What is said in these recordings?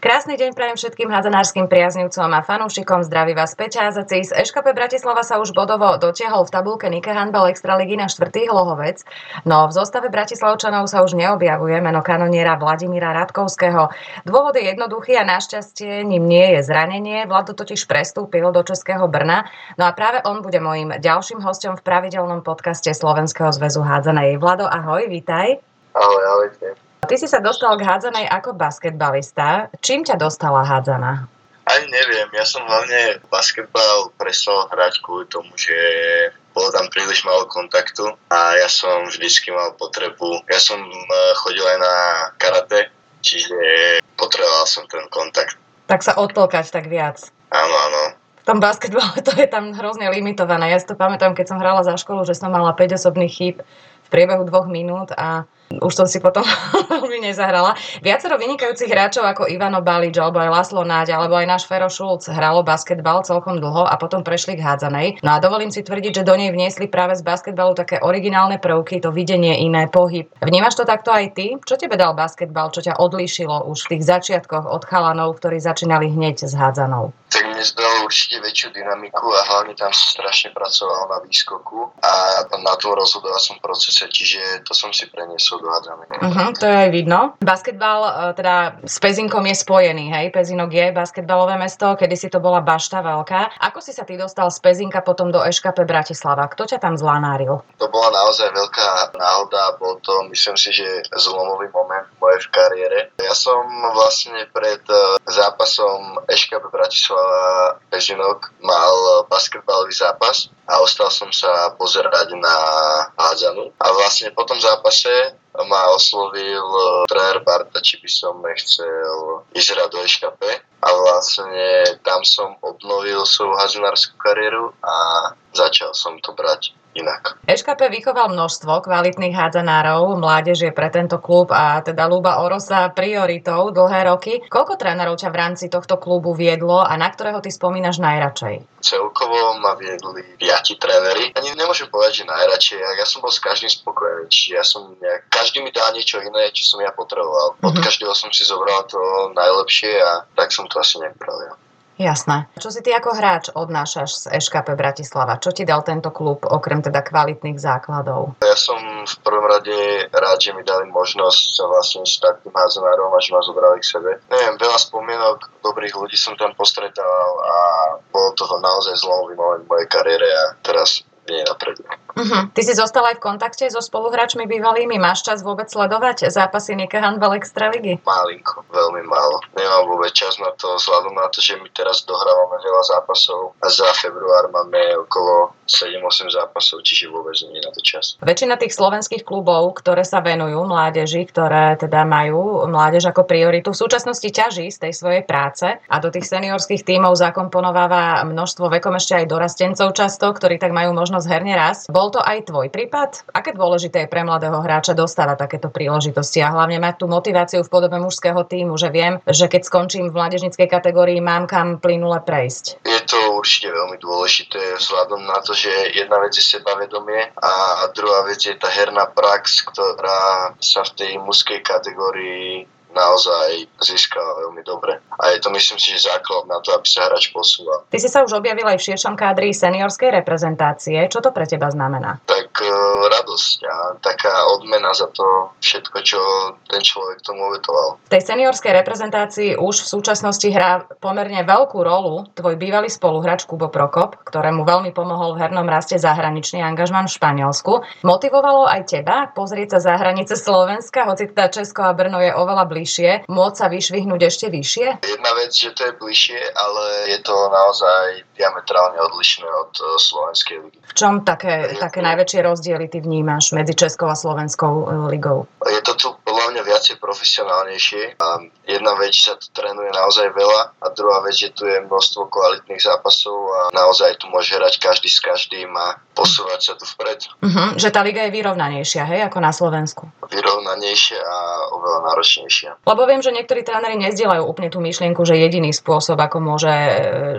Krásny deň prajem všetkým hádzanárským priaznivcom a fanúšikom. Zdraví vás Peťa Z SKP Bratislava sa už bodovo dotiahol v tabulke Nike Handball Extraligy na štvrtý hlohovec. No v zostave Bratislavčanov sa už neobjavuje meno kanoniera Vladimíra Radkovského. Dôvod je jednoduchý a našťastie ním nie je zranenie. Vlado totiž prestúpil do Českého Brna. No a práve on bude mojím ďalším hostom v pravidelnom podcaste Slovenského zväzu hádzanej. Vlado, ahoj, vítaj. Ahoj, ahojte. Ty si sa dostal k hádzanej ako basketbalista. Čím ťa dostala hádzana? Ani neviem, ja som hlavne basketbal prestal hrať kvôli tomu, že bolo tam príliš málo kontaktu a ja som vždycky mal potrebu, ja som e, chodil aj na karate, čiže potreboval som ten kontakt. Tak sa odtlkať tak viac. Áno, áno. V tom basketbale to je tam hrozne limitované. Ja si to pamätám, keď som hrala za školu, že som mala 5 osobných chýb v priebehu dvoch minút a už som si potom veľmi nezahrala. Viacero vynikajúcich hráčov ako Ivano Balič, alebo aj Laslo Náď, alebo aj náš Fero Šulc hralo basketbal celkom dlho a potom prešli k hádzanej. No a dovolím si tvrdiť, že do nej vniesli práve z basketbalu také originálne prvky, to videnie iné, pohyb. Vnímaš to takto aj ty? Čo tebe dal basketbal, čo ťa odlíšilo už v tých začiatkoch od chalanov, ktorí začínali hneď s hádzanou? Tak mne zdalo určite väčšiu dynamiku a hlavne tam strašne pracoval na výskoku a na tom rozhodovacom procese, čiže to som si preniesol odvádzame. Uh-huh, to je aj vidno. Basketbal e, teda s Pezinkom je spojený, hej? Pezinok je basketbalové mesto, kedy si to bola bašta veľká. Ako si sa ty dostal z Pezinka potom do EŠKP Bratislava? Kto ťa tam zlanáril? To bola naozaj veľká náhoda, bol to, myslím si, že zlomový moment mojej v kariére. Ja som vlastne pred e, zápasom EŠKP Bratislava Pezinok mal basketbalový zápas a ostal som sa pozerať na hádzanu. A vlastne po tom zápase ma oslovil e, tréner Barta, či by som nechcel ísť do EŠKP a vlastne tam som obnovil svoju hazunárskú kariéru a začal som to brať inak. EŠKP vychoval množstvo kvalitných hádzanárov, mládež je pre tento klub a teda Luba Orosa prioritou dlhé roky. Koľko trénerov ťa v rámci tohto klubu viedlo a na ktorého ty spomínaš najradšej? Celkovo ma viedli piati tréneri. Ani nemôžem povedať, že najradšej. Ja som bol s každým spokojný. Čiže ja som nejak, každý mi dá niečo iné, čo som ja potreboval. Od mm-hmm. každého som si zobral to najlepšie a tak som to asi nejak pravil. Jasné. Čo si ty ako hráč odnášaš z EŠKP Bratislava? Čo ti dal tento klub, okrem teda kvalitných základov? Ja som v prvom rade rád, že mi dali možnosť sa vlastne s takým házenárom a že ma zobrali k sebe. Neviem, veľa spomienok, dobrých ľudí som tam postretával a bol toho naozaj zlomový moment v mojej kariére a teraz nie napredu. Uh-huh. Ty si zostal aj v kontakte so spoluhráčmi bývalými. Máš čas vôbec sledovať zápasy Nike Handball Extraligy? Malinko, veľmi málo. Nemám vôbec čas na to, vzhľadom na to, že my teraz dohrávame veľa zápasov a za február máme okolo 7-8 zápasov, čiže vôbec nie je na to čas. Väčšina tých slovenských klubov, ktoré sa venujú mládeži, ktoré teda majú mládež ako prioritu, v súčasnosti ťaží z tej svojej práce a do tých seniorských tímov zakomponováva množstvo vekom ešte aj dorastencov často, ktorí tak majú možnosť herne rásť. Bol to aj tvoj prípad? Aké dôležité je pre mladého hráča dostávať takéto príležitosti a hlavne mať tú motiváciu v podobe mužského týmu, že viem, že keď skončím v mládežnickej kategórii, mám kam plynule prejsť? Je to určite veľmi dôležité vzhľadom na to, že jedna vec je sebavedomie a druhá vec je tá herná prax, ktorá sa v tej mužskej kategórii naozaj získal veľmi dobre. A je to myslím si, že základ na to, aby sa hráč posúval. Ty si sa už objavil aj v širšom kádri seniorskej reprezentácie. Čo to pre teba znamená? Tak radosť a taká odmena za to všetko, čo ten človek tomu obetoval. V tej seniorskej reprezentácii už v súčasnosti hrá pomerne veľkú rolu tvoj bývalý spoluhráč Kubo Prokop, ktorému veľmi pomohol v hernom raste zahraničný angažman v Španielsku. Motivovalo aj teba pozrieť sa za hranice Slovenska, hoci teda Česko a Brno je oveľa bližšie môcť sa vyšvihnúť ešte vyššie? Jedna vec, že to je bližšie, ale je to naozaj diametrálne odlišné od uh, Slovenskej ligy. V čom také, také najväčšie rozdiely ty vnímaš medzi Českou a Slovenskou uh, ligou? Je to tu podľa mňa viacej profesionálnejšie. A jedna vec, že sa tu trénuje naozaj veľa a druhá vec, že tu je množstvo kvalitných zápasov a naozaj tu môže hrať každý s každým a posúvať sa tu vpred. Uh-huh, že tá liga je vyrovnanejšia, hej, ako na Slovensku. Vyrovnanejšia a oveľa náročnejšia. Lebo viem, že niektorí tréneri nezdielajú úplne tú myšlienku, že jediný spôsob, ako môže e,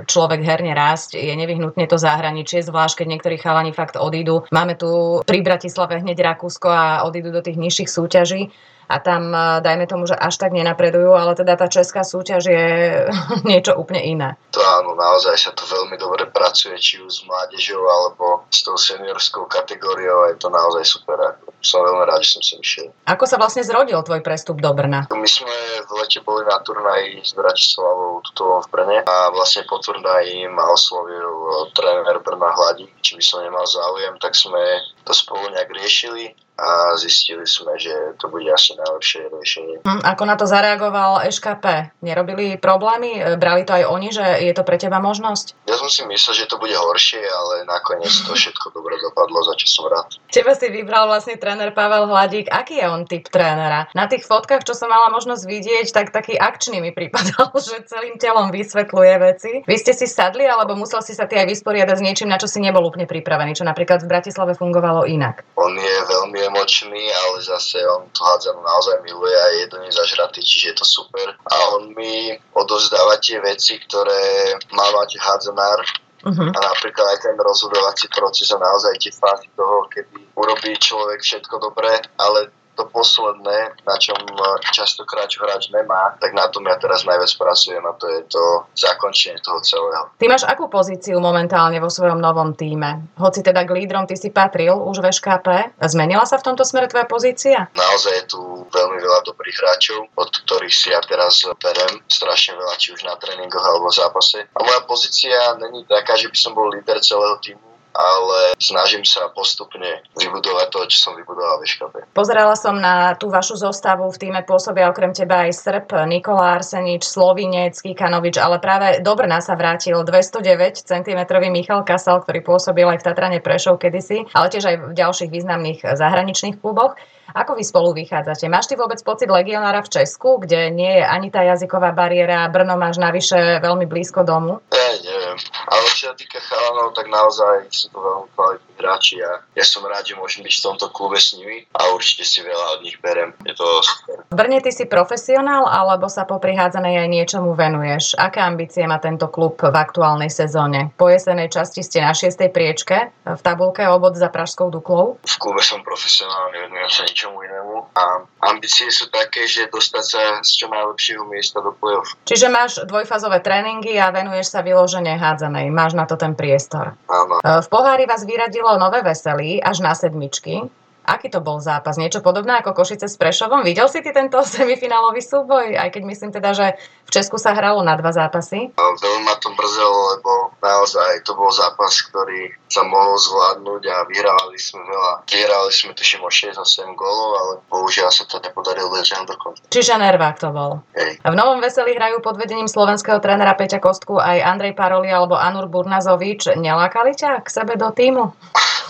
človek herne rásť, je nevyhnutne to zahraničie, zvlášť keď niektorí chalani fakt odídu. Máme tu pri Bratislave hneď Rakúsko a odídu do tých nižších súťaží a tam, e, dajme tomu, že až tak nenapredujú, ale teda tá česká súťaž je niečo úplne iné. To áno, naozaj sa to veľmi dobre pracuje, či už s mládežou alebo s tou seniorskou kategóriou, je to naozaj super. Som veľmi rád, že som si išiel. Ako sa vlastne zrodil tvoj prestup do Brna? My sme v lete boli na turnaji s Bratislavou tuto v Brne a vlastne po turnaji ma oslovil tréner Brna Hladík, či by som nemal záujem, tak sme to spolu nejak riešili a zistili sme, že to bude asi najlepšie riešenie. Hm, ako na to zareagoval SKP? Nerobili problémy? Brali to aj oni, že je to pre teba možnosť? Ja som si myslel, že to bude horšie, ale nakoniec to všetko dobre dopadlo, za čo som rád. Teba si vybral vlastne tréner Pavel Hladík. Aký je on typ trénera? Na tých fotkách, čo som mala možnosť vidieť, tak taký akčný mi pripadal, že celým telom vysvetľuje veci. Vy ste si sadli, alebo musel si sa ty aj vysporiadať s niečím, na čo si nebol úplne pripravený, čo napríklad v Bratislave fungovalo inak? On je veľmi emočný, ale zase on to hádzanú naozaj miluje a je do nej zažratý, čiže je to super. A on mi odovzdáva tie veci, ktoré má mať hádzanár Uh-huh. A napríklad aj ten rozhodovací proces a naozaj tie fázy toho, kedy urobí človek všetko dobré, ale to posledné, na čom e, častokrát hráč nemá, tak na tom ja teraz najviac pracujem a to je to zakončenie toho celého. Ty máš akú pozíciu momentálne vo svojom novom týme? Hoci teda k lídrom ty si patril už v ŠKP, zmenila sa v tomto smere tvoja pozícia? Naozaj je tu veľmi veľa dobrých hráčov, od ktorých si ja teraz berem strašne veľa, či už na tréningoch alebo v zápase. A moja pozícia není taká, že by som bol líder celého týmu, ale snažím sa postupne vybudovať to, čo som vybudoval v škape. Pozerala som na tú vašu zostavu, v týme pôsobia okrem teba aj Srb, Nikola Arsenič, Slovinec, Kikanovič, ale práve do Brna sa vrátil 209 cm Michal Kasal, ktorý pôsobil aj v Tatrane Prešov kedysi, ale tiež aj v ďalších významných zahraničných kluboch. Ako vy spolu vychádzate? Máš ty vôbec pocit legionára v Česku, kde nie je ani tá jazyková bariéra, Brno máš navyše veľmi blízko domu? Ja neviem, ale čo sa týka chalanov, tak naozaj sú to veľmi kvalitní hráči a ja som rád, že môžem byť v tomto klube s nimi a určite si veľa od nich berem. Je to super. Brne ty si profesionál alebo sa po prihádzanej aj niečomu venuješ? Aké ambície má tento klub v aktuálnej sezóne? Po jesenej časti ste na šiestej priečke v tabulke obod za Pražskou Duklou? V klube som profesionál, nevenujem sa nič ničomu inému. A ambície sú také, že dostať sa z čo najlepšieho miesta do play-off. Čiže máš dvojfázové tréningy a venuješ sa vyložene hádzanej. Máš na to ten priestor. Áno. V pohári vás vyradilo nové veselí až na sedmičky. Aký to bol zápas? Niečo podobné ako Košice s Prešovom? Videl si ty tento semifinálový súboj? Aj keď myslím teda, že v Česku sa hralo na dva zápasy. Veľmi ma to mrzelo, lebo naozaj to bol zápas, ktorý sa mohol zvládnuť a vyhrávali sme veľa. Vyhrávali sme tuším o 6-8 gólov, ale bohužiaľ sa to nepodarilo dotiahnuť do konca. Čiže nervák to bol. Hej. V Novom Veseli hrajú pod vedením slovenského trénera Peťa Kostku aj Andrej Paroli alebo Anur Burnazovič. Nelákali ťa k sebe do týmu?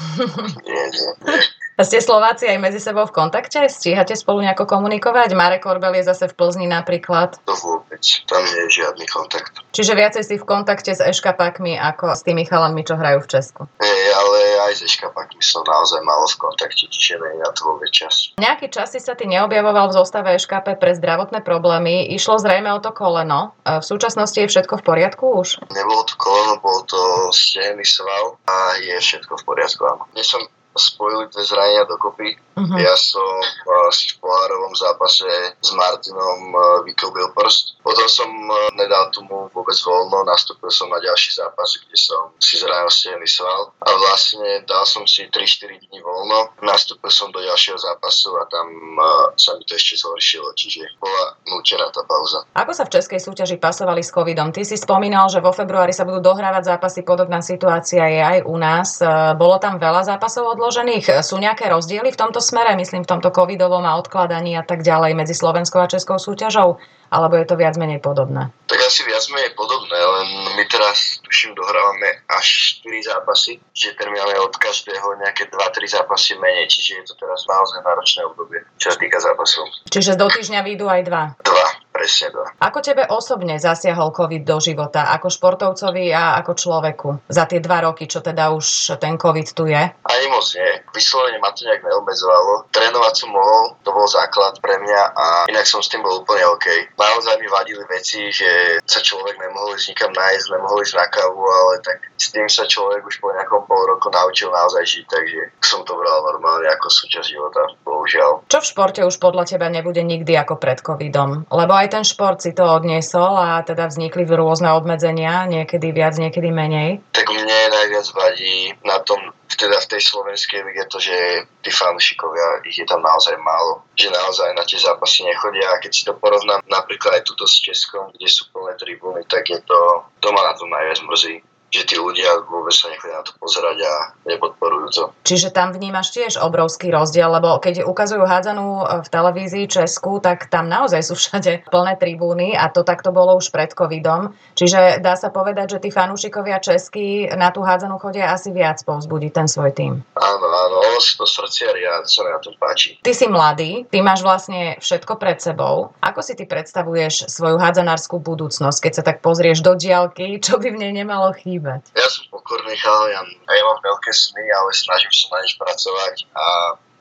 nie, nie, nie. Ste Slováci aj medzi sebou v kontakte? Stíhate spolu nejako komunikovať? Marek Korbel je zase v Plzni napríklad. To vôbec. Tam nie je žiadny kontakt. Čiže viacej si v kontakte s eškapákmi ako s tými chalami, čo hrajú v Česku. Hey, ale aj s eškapákmi som naozaj malo v kontakte, čiže nie na to vôbec čas. Nejaký čas si sa ty neobjavoval v zostave eškape pre zdravotné problémy. Išlo zrejme o to koleno. V súčasnosti je všetko v poriadku už? Nebolo to koleno, bol to stehenný sval a je všetko v poriadku. Áno. Nie som spojili dve zranenia dokopy. Uh-huh. Ja som uh, si v pohárovom zápase s Martinom uh, vyklbil prst. Potom som uh, nedal tomu vôbec voľno, nastúpil som na ďalší zápas, kde som si zranil stený sval a vlastne dal som si 3-4 dní voľno. Nastúpil som do ďalšieho zápasu a tam uh, sa mi to ešte zhoršilo, čiže bola nútená tá pauza. Ako sa v českej súťaži pasovali s covidom? Ty si spomínal, že vo februári sa budú dohrávať zápasy, podobná situácia je aj u nás. Bolo tam veľa zápasov od odložených. Sú nejaké rozdiely v tomto smere, myslím v tomto covidovom a odkladaní a tak ďalej medzi slovenskou a českou súťažou? Alebo je to viac menej podobné? Tak asi viac menej podobné, len my teraz tuším dohrávame až 4 zápasy, že máme od každého nejaké 2-3 zápasy menej, čiže je to teraz naozaj náročné obdobie, čo sa týka zápasov. Čiže do týždňa vyjdú aj dva? Dva, presne dva. Ako tebe osobne zasiahol COVID do života, ako športovcovi a ako človeku za tie dva roky, čo teda už ten COVID tu je? Ani moc nie. Vyslovene ma to nejak neobmedzovalo. Trénovať som mohol, to bol základ pre mňa a inak som s tým bol úplne OK. Naozaj mi vadili veci, že sa človek nemohol ísť nikam nájsť, nemohol ísť na kávu, ale tak s tým sa človek už po nejakom pol roku naučil naozaj žiť, takže som to bral normálne ako súčasť života. Bohužiaľ. Čo v športe už podľa teba nebude nikdy ako pred covidom? Lebo aj ten šport si to odniesol a teda vznikli rôzne obmedzenia, niekedy viac, niekedy menej. Tak mne najviac vadí na tom, teda v tej slovenskej lige to, že tí fanúšikovia, ich je tam naozaj málo. Že naozaj na tie zápasy nechodia a keď si to porovnám napríklad aj túto s Českom, kde sú plné tribúny, tak je to, to ma na to najviac mrzí že tí ľudia vôbec sa nechodia na to pozerať a nepodporujú to. Čiže tam vnímaš tiež obrovský rozdiel, lebo keď ukazujú hádzanú e, v televízii Česku, tak tam naozaj sú všade plné tribúny a to takto bolo už pred covidom. Čiže dá sa povedať, že tí fanúšikovia českí na tú hádzanú chodia asi viac povzbudiť ten svoj tým. Áno, áno, ono sú to srdciari a sa na tom páči. Ty si mladý, ty máš vlastne všetko pred sebou. Ako si ty predstavuješ svoju hádzanárskú budúcnosť, keď sa tak pozrieš do diálky, čo by v nej nemalo chýbať? Chýbať? Ja som pokorný chaljan a ja mám veľké sny, ale snažím sa na nich pracovať a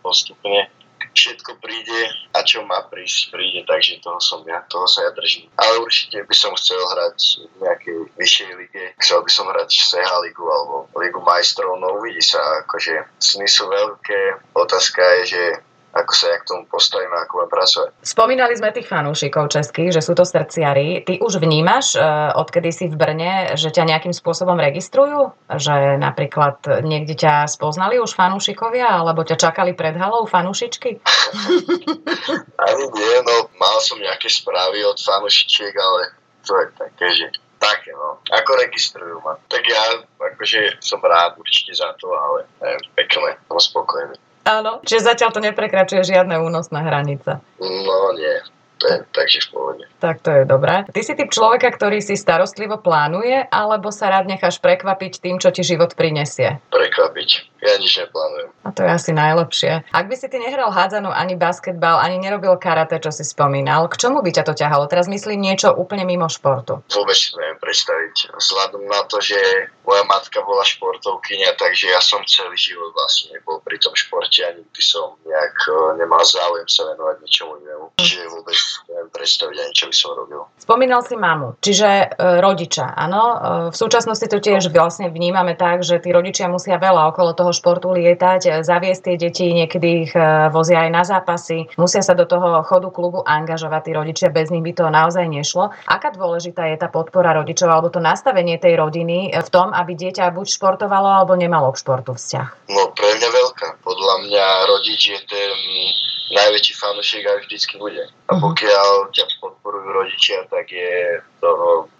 postupne všetko príde a čo má prísť, príde, takže toho som ja, toho sa ja držím. Ale určite by som chcel hrať v nejakej vyššej lige, chcel by som hrať CH ligu alebo ligu majstrov, no uvidí sa, akože sny sú veľké, otázka je, že ako sa ja k tomu postavím a ako budem pracovať. Spomínali sme tých fanúšikov českých, že sú to srdciari. Ty už vnímaš, e, odkedy si v Brne, že ťa nejakým spôsobom registrujú? Že napríklad niekde ťa spoznali už fanúšikovia, alebo ťa čakali pred halou fanúšičky? Ani nie, no mal som nejaké správy od fanúšičiek, ale to je také, že také, no. Ako registrujú ma. Tak ja akože som rád určite za to, ale neviem, pekné, som spokojný. Áno. Čiže zatiaľ to neprekračuje žiadne únosné hranice. No nie, to je takže v pohode. Tak to je dobré. Ty si typ človeka, ktorý si starostlivo plánuje, alebo sa rád necháš prekvapiť tým, čo ti život prinesie? Prekvapiť. Ja nič neplánujem. A to je asi najlepšie. Ak by si ty nehral hádzanú ani basketbal, ani nerobil karate, čo si spomínal, k čomu by ťa to ťahalo? Teraz myslím niečo úplne mimo športu. Vôbec si neviem predstaviť. Vzhľadom na to, že moja matka bola športovkynia, takže ja som celý život vlastne nebol pri tom športe a nikdy som nejak e, nemal záujem sa venovať ničomu inému. Čiže vôbec uh, predstaviť ani čo by som robil. Spomínal si mamu, čiže e, rodiča, áno. E, v súčasnosti to tiež vlastne vnímame tak, že tí rodičia musia veľa okolo toho športu lietať, e, zaviesť tie deti, niekedy ich e, vozia aj na zápasy, musia sa do toho chodu klubu angažovať, tí rodičia, bez nich by to naozaj nešlo. Aká dôležitá je tá podpora rodičov alebo to nastavenie tej rodiny e, v tom, aby dieťa buď športovalo alebo nemalo k športu vzťah? No pre mňa veľká. Podľa mňa rodič je ten najväčší fanúšik aj vždycky bude. A mhm. pokiaľ ťa podporujú rodičia, tak je to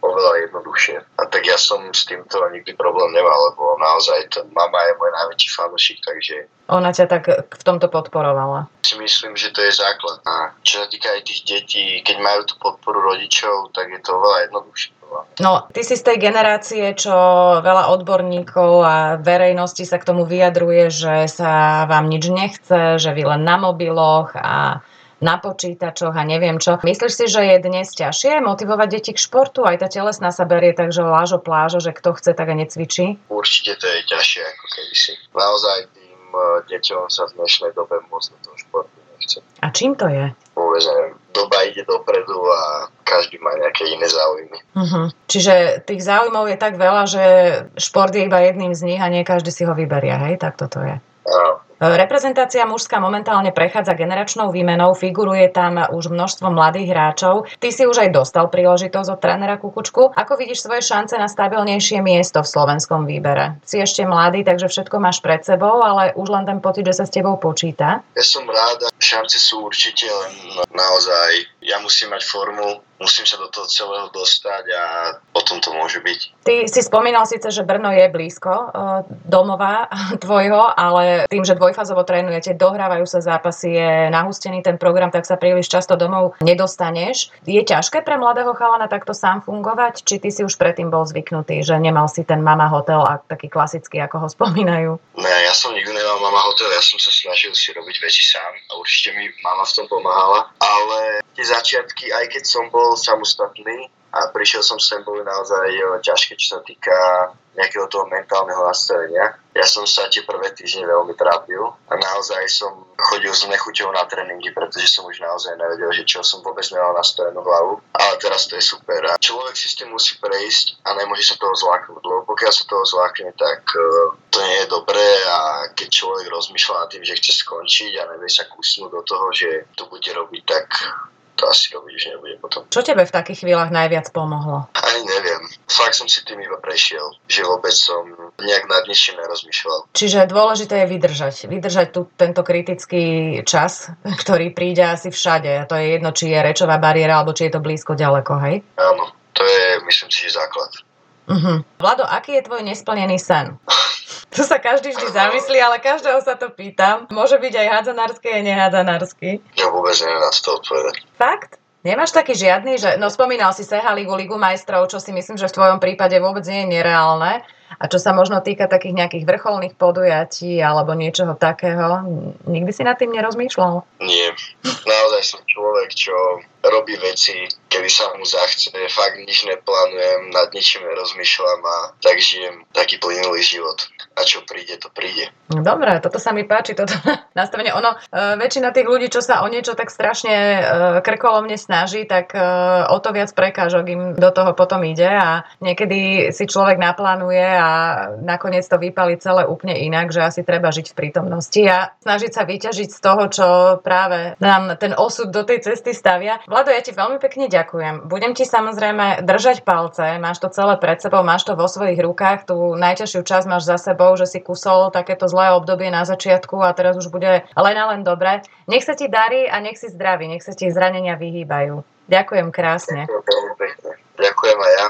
oveľa jednoduchšie. A tak ja som s týmto nikdy problém nemal, lebo naozaj to mama je môj najväčší fanúšik, takže... Ona ťa tak v tomto podporovala? Si myslím, že to je základ. A čo sa týka aj tých detí, keď majú tú podporu rodičov, tak je to oveľa jednoduchšie. No, ty si z tej generácie, čo veľa odborníkov a verejnosti sa k tomu vyjadruje, že sa vám nič nechce, že vy len na mobiloch a na počítačoch a neviem čo. Myslíš si, že je dnes ťažšie motivovať deti k športu? Aj tá telesná sa berie tak, že lážo plážo, že kto chce, tak a necvičí? Určite to je ťažšie ako kedysi. Naozaj tým e, deťom sa v dnešnej dobe moc do toho športu nechce. A čím to je? Vôbec neviem. Doba ide dopredu a každý má nejaké iné záujmy. Uh-huh. Čiže tých záujmov je tak veľa, že šport je iba jedným z nich a nie každý si ho vyberia, hej? Tak toto je. Reprezentácia mužská momentálne prechádza generačnou výmenou, figuruje tam už množstvo mladých hráčov. Ty si už aj dostal príležitosť od trénera Kukučku. Ako vidíš svoje šance na stabilnejšie miesto v slovenskom výbere? Si ešte mladý, takže všetko máš pred sebou, ale už len ten pocit, že sa s tebou počíta? Ja som rád šance sú určite len naozaj ja musím mať formu, musím sa do toho celého dostať a potom to môže byť. Ty si spomínal síce, že Brno je blízko uh, domova tvojho, ale tým, že dvojfazovo trénujete, dohrávajú sa zápasy, je nahustený ten program, tak sa príliš často domov nedostaneš. Je ťažké pre mladého chalana takto sám fungovať? Či ty si už predtým bol zvyknutý, že nemal si ten mama hotel a taký klasický, ako ho spomínajú? Ne, ja som nikdy nemal mama hotel, ja som sa snažil si robiť veci sám a určite mi mama v tom pomáhala, ale tie začiatky, aj keď som bol samostatný a prišiel som sem, boli naozaj eh, ťažké, čo sa týka nejakého toho mentálneho nastavenia. Ja som sa tie prvé týždne veľmi trápil a naozaj som chodil s nechuťou na tréningy, pretože som už naozaj nevedel, že čo som vôbec nemal nastavenú hlavu. Ale teraz to je super. A človek si s tým musí prejsť a nemôže sa toho zláknuť, lebo pokiaľ sa toho zlákne, tak uh, to nie je dobré a keď človek rozmýšľa nad tým, že chce skončiť a nevie sa kusnúť do toho, že to bude robiť, tak to asi už nebude potom. Čo tebe v takých chvíľach najviac pomohlo? Ani neviem. Fakt som si tým iba prešiel, že vôbec som nejak nad ničím nerozmýšľal. Čiže dôležité je vydržať. Vydržať tu tento kritický čas, ktorý príde asi všade. A to je jedno, či je rečová bariéra, alebo či je to blízko, ďaleko, hej? Áno, to je, myslím si, že základ. Uh-huh. Vlado, aký je tvoj nesplnený sen? Tu sa každý vždy zamyslí, ale každého sa to pýtam. Môže byť aj hádzanársky, aj nehádzanársky. Ja vôbec neviem na to odpovedať. Fakt? Nemáš taký žiadny, že... No spomínal si Seha Ligu, Ligu majstrov, čo si myslím, že v tvojom prípade vôbec nie je nereálne. A čo sa možno týka takých nejakých vrcholných podujatí alebo niečoho takého, nikdy si nad tým nerozmýšľal? Nie. Naozaj som človek, čo robí veci, kedy sa mu zachce. Fakt nič neplánujem, nad ničím nerozmýšľam a tak žijem taký plynulý život. A čo príde, to príde. Dobré, toto sa mi páči, toto nastavenie. Ono, e, väčšina tých ľudí, čo sa o niečo tak strašne e, krkolomne snaží, tak e, o to viac prekážok im do toho potom ide a niekedy si človek naplánuje a nakoniec to vypali celé úplne inak, že asi treba žiť v prítomnosti a snažiť sa vyťažiť z toho, čo práve nám ten osud do tej cesty stavia. Vlado, ja ti veľmi pekne ďakujem. Budem ti samozrejme držať palce, máš to celé pred sebou, máš to vo svojich rukách, tú najťažšiu časť máš za sebou, že si kusol takéto zlé obdobie na začiatku a teraz už bude len a len dobre. Nech sa ti darí a nech si zdravý, nech sa ti zranenia vyhýbajú. Ďakujem krásne. Ďakujem, Ďakujem aj ja.